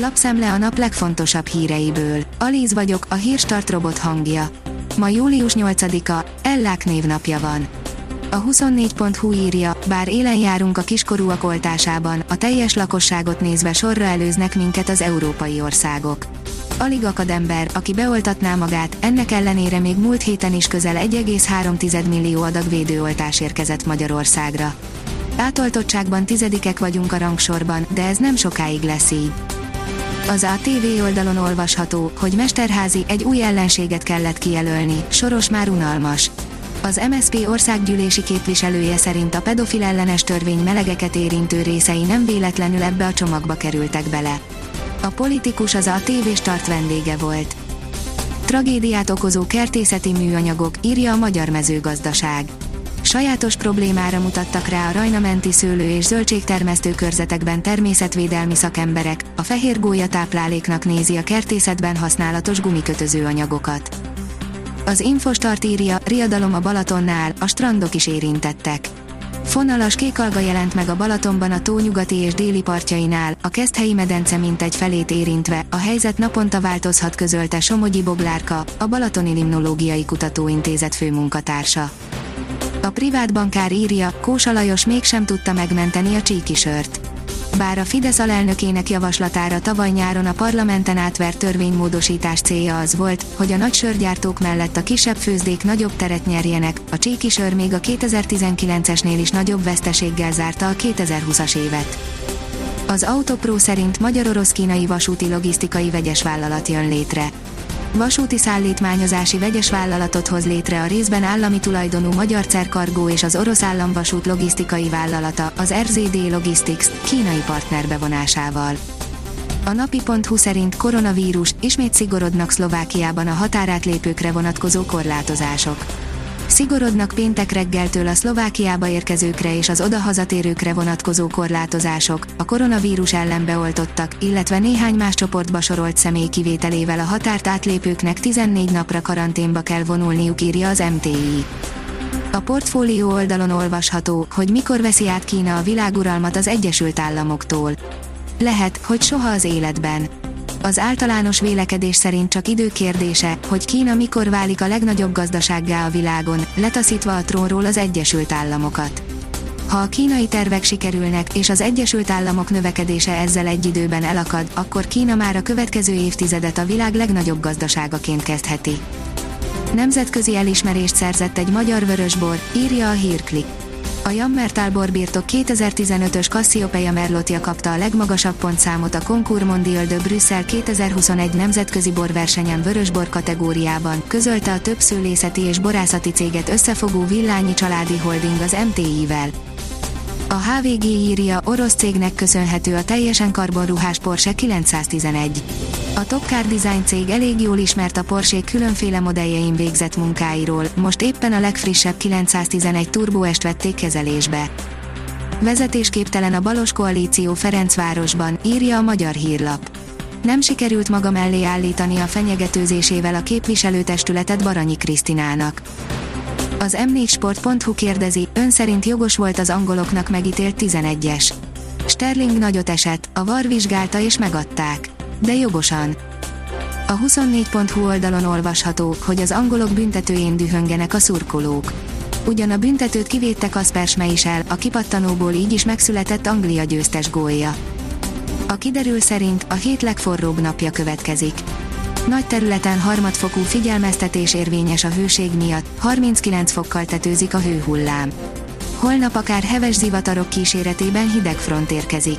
Lapszemle a nap legfontosabb híreiből. Alíz vagyok, a hírstart robot hangja. Ma július 8-a, Ellák névnapja van. A 24.hu írja, bár élen járunk a kiskorúak oltásában, a teljes lakosságot nézve sorra előznek minket az európai országok. Alig akad ember, aki beoltatná magát, ennek ellenére még múlt héten is közel 1,3 millió adag védőoltás érkezett Magyarországra. Átoltottságban tizedikek vagyunk a rangsorban, de ez nem sokáig lesz így. Az ATV oldalon olvasható, hogy Mesterházi egy új ellenséget kellett kijelölni, Soros már unalmas. Az MSP országgyűlési képviselője szerint a pedofil ellenes törvény melegeket érintő részei nem véletlenül ebbe a csomagba kerültek bele. A politikus az a TV start vendége volt. Tragédiát okozó kertészeti műanyagok, írja a Magyar Mezőgazdaság. Sajátos problémára mutattak rá a rajnamenti szőlő- és zöldségtermesztő körzetekben természetvédelmi szakemberek, a fehér gólya tápláléknak nézi a kertészetben használatos gumikötöző anyagokat. Az Infostart írja, riadalom a Balatonnál, a strandok is érintettek. Fonalas kékalga jelent meg a Balatonban a tó nyugati és déli partjainál, a Keszthelyi medence mintegy felét érintve, a helyzet naponta változhat közölte Somogyi Boglárka, a Balatoni Limnológiai Kutatóintézet főmunkatársa. A privát bankár írja, Kósa Lajos mégsem tudta megmenteni a csíkisört. Bár a Fidesz alelnökének javaslatára tavaly nyáron a parlamenten átvert törvénymódosítás célja az volt, hogy a nagy sörgyártók mellett a kisebb főzdék nagyobb teret nyerjenek, a csíkisör még a 2019-esnél is nagyobb veszteséggel zárta a 2020-as évet. Az Autopro szerint magyar-orosz-kínai vasúti logisztikai vegyes vállalat jön létre vasúti szállítmányozási vegyes vállalatot hoz létre a részben állami tulajdonú Magyar Cerkargó és az orosz államvasút logisztikai vállalata, az RZD Logistics, kínai partner bevonásával. A napi.hu szerint koronavírus, ismét szigorodnak Szlovákiában a határátlépőkre vonatkozó korlátozások. Szigorodnak péntek reggeltől a Szlovákiába érkezőkre és az odahazatérőkre vonatkozó korlátozások, a koronavírus ellen beoltottak, illetve néhány más csoportba sorolt személy kivételével a határt átlépőknek 14 napra karanténba kell vonulniuk írja az MTI. A portfólió oldalon olvasható, hogy mikor veszi át Kína a világuralmat az Egyesült Államoktól. Lehet, hogy soha az életben az általános vélekedés szerint csak idő kérdése, hogy Kína mikor válik a legnagyobb gazdasággá a világon, letaszítva a trónról az Egyesült Államokat. Ha a kínai tervek sikerülnek, és az Egyesült Államok növekedése ezzel egy időben elakad, akkor Kína már a következő évtizedet a világ legnagyobb gazdaságaként kezdheti. Nemzetközi elismerést szerzett egy magyar vörösbor, írja a hírklik. A Jammertal borbirtok 2015-ös Cassiopeia Merlotja kapta a legmagasabb pontszámot a Concours Mondial de Brüsszel 2021 nemzetközi borversenyen vörösbor kategóriában, közölte a több szőlészeti és borászati céget összefogó Villányi Családi Holding az MTI-vel. A HVG írja, orosz cégnek köszönhető a teljesen karbonruhás Porsche 911. A Top Car Design cég elég jól ismert a Porsche különféle modelljein végzett munkáiról, most éppen a legfrissebb 911 Turbo-est vették kezelésbe. Vezetésképtelen a Balos Koalíció Ferencvárosban, írja a Magyar Hírlap. Nem sikerült maga mellé állítani a fenyegetőzésével a képviselőtestületet Baranyi Krisztinának. Az m4sport.hu kérdezi, ön szerint jogos volt az angoloknak megítélt 11-es. Sterling nagyot esett, a VAR vizsgálta és megadták. De jogosan. A 24.hu oldalon olvasható, hogy az angolok büntetőjén dühöngenek a szurkolók. Ugyan a büntetőt kivédte Kasper Schmeichel, a kipattanóból így is megszületett Anglia győztes gólja. A kiderül szerint a hét legforróbb napja következik. Nagy területen harmadfokú figyelmeztetés érvényes a hőség miatt, 39 fokkal tetőzik a hőhullám. Holnap akár heves zivatarok kíséretében hideg front érkezik.